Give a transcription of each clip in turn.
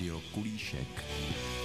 Rádio Kulíšek.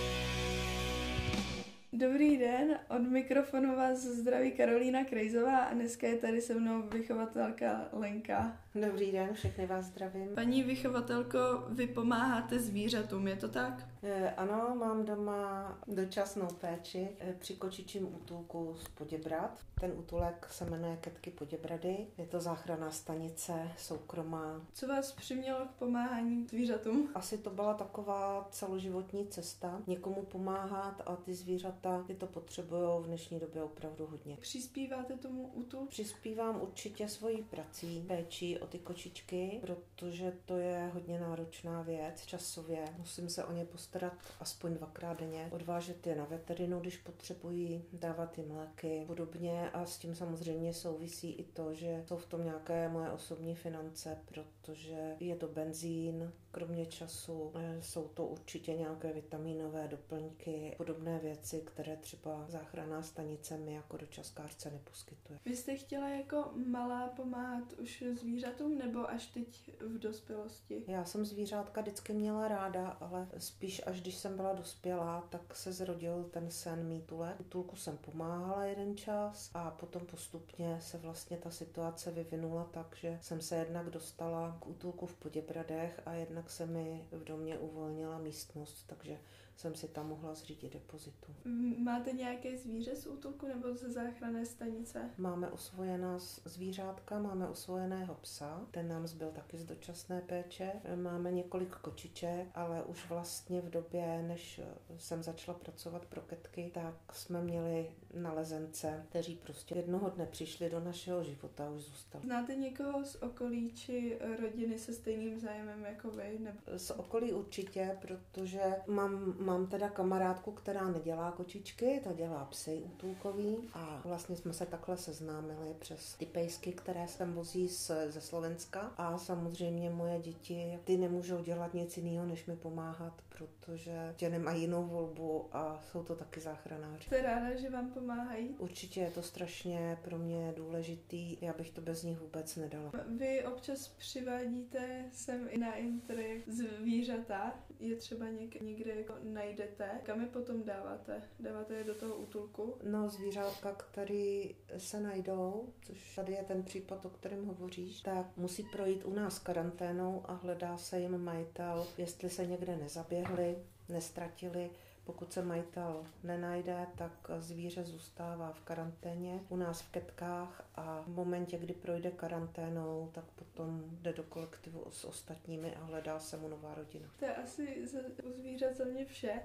Dobrý den, od mikrofonu vás zdraví Karolína Krejzová a dneska je tady se mnou vychovatelka Lenka. Dobrý den, všechny vás zdravím. Paní vychovatelko, vy pomáháte zvířatům, je to tak? E, ano, mám doma dočasnou péči e, při kočičím útulku z Poděbrat. Ten útulek se jmenuje Ketky Poděbrady. Je to záchranná stanice, soukromá. Co vás přimělo k pomáhání zvířatům? Asi to byla taková celoživotní cesta. Někomu pomáhat a ty zvířata, ty to potřebují v dnešní době opravdu hodně. Přispíváte tomu útulku? Přispívám určitě svojí prací, péčí o ty kočičky, protože to je hodně náročná věc časově. Musím se o ně postarat aspoň dvakrát denně, odvážet je na veterinu, když potřebují, dávat jim léky, podobně a s tím samozřejmě souvisí i to, že jsou v tom nějaké moje osobní finance, protože je to benzín, kromě času eh, jsou to určitě nějaké vitaminové doplňky, podobné věci, které třeba záchranná stanice mi jako dočaskářce neposkytuje. Vy jste chtěla jako malá pomáhat už zvířatům nebo až teď v dospělosti? Já jsem zvířátka vždycky měla ráda, ale spíš až když jsem byla dospělá, tak se zrodil ten sen mítule. Útulku jsem pomáhala jeden čas a potom postupně se vlastně ta situace vyvinula tak, že jsem se jednak dostala k útulku v Poděbradech a jednak se mi v domě uvolnila místnost, takže jsem si tam mohla zřídit depozitu. Máte nějaké zvíře z útulku nebo ze záchranné stanice? Máme osvojená zvířátka, máme osvojeného psa, ten nám zbyl taky z dočasné péče. Máme několik kočiček, ale už vlastně v době, než jsem začala pracovat pro ketky, tak jsme měli nalezence, kteří prostě jednoho dne přišli do našeho života a už zůstali. Znáte někoho z okolí či rodiny se stejným zájmem jako vy? Nebo... Z okolí určitě, protože mám Mám teda kamarádku, která nedělá kočičky, ta dělá psy útulkový a vlastně jsme se takhle seznámili přes ty pejsky, které sem vozí z, ze Slovenska a samozřejmě moje děti, ty nemůžou dělat nic jiného, než mi pomáhat, protože tě nemají jinou volbu a jsou to taky záchranáři. Jste ráda, že vám pomáhají? Určitě je to strašně pro mě důležitý, já bych to bez nich vůbec nedala. Vy občas přivádíte sem i na intry zvířata, je třeba někde jako najdete, kam je potom dáváte? Dáváte je do toho útulku? No, zvířátka, které se najdou, což tady je ten případ, o kterém hovoříš, tak musí projít u nás karanténou a hledá se jim majitel, jestli se někde nezaběhli, nestratili, pokud se majitel nenajde, tak zvíře zůstává v karanténě u nás v ketkách a v momentě, kdy projde karanténou, tak potom jde do kolektivu s ostatními a hledá se mu nová rodina. To je asi u zvířat za mě vše.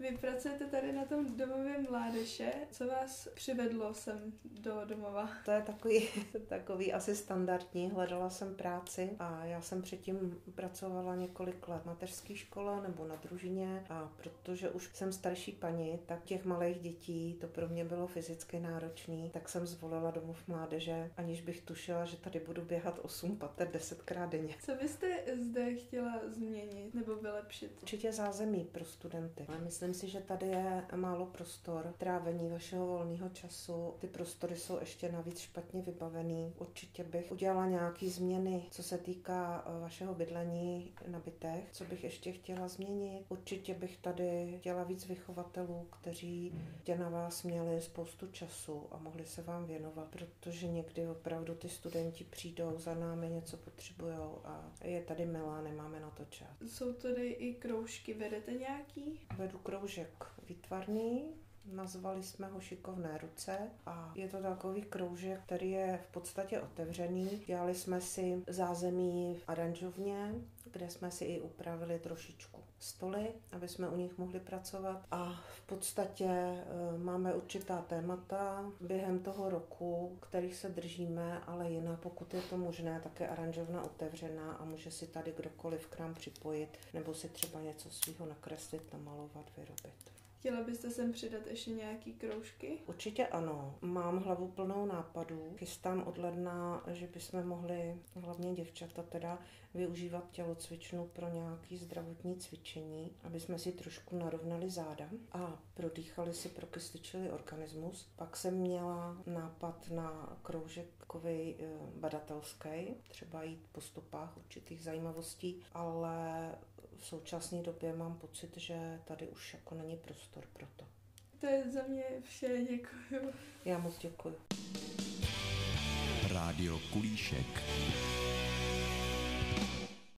Vy pracujete tady na tom domově mládeže. Co vás přivedlo sem do domova? To je takový, takový asi standardní. Hledala jsem práci a já jsem předtím pracovala několik let na mateřské škole nebo na družině a protože už jsem starší paní, tak těch malých dětí to pro mě bylo fyzicky náročné, tak jsem zvolila domov mládeže, aniž bych tušila, že tady budu běhat 8 pater 10 krát denně. Co byste zde chtěla změnit nebo vylepšit? Určitě zázemí pro studenty. Ale myslím, Myslím si, že tady je málo prostor trávení vašeho volného času. Ty prostory jsou ještě navíc špatně vybavený. Určitě bych udělala nějaké změny, co se týká eh, vašeho bydlení na bytech. Co bych ještě chtěla změnit? Určitě bych tady chtěla víc vychovatelů, kteří tě na vás měli spoustu času a mohli se vám věnovat, protože někdy opravdu ty studenti přijdou za námi, něco potřebují a je tady milá, nemáme na to čas. Jsou tady i kroužky, vedete nějaký? Vedu kroužky kroužek výtvarný, Nazvali jsme ho Šikovné ruce a je to takový kroužek, který je v podstatě otevřený. Dělali jsme si zázemí v aranžovně, kde jsme si i upravili trošičku stoly, aby jsme u nich mohli pracovat. A v podstatě e, máme určitá témata během toho roku, kterých se držíme, ale jinak, pokud je to možné, tak je aranžovna otevřená a může si tady kdokoliv k nám připojit nebo si třeba něco svého nakreslit, namalovat, vyrobit. Chtěla byste sem přidat ještě nějaký kroužky? Určitě ano. Mám hlavu plnou nápadů. Chystám od ledna, že bychom mohli, hlavně děvčata teda, využívat tělocvičnu pro nějaké zdravotní cvičení, aby jsme si trošku narovnali záda a prodýchali si, prokysličili organismus. Pak jsem měla nápad na kroužek eh, badatelský, třeba jít po stopách určitých zajímavostí, ale v současné době mám pocit, že tady už jako není prostor pro to. To je za mě vše, děkuji. Já moc děkuji. Rádio Kulíšek.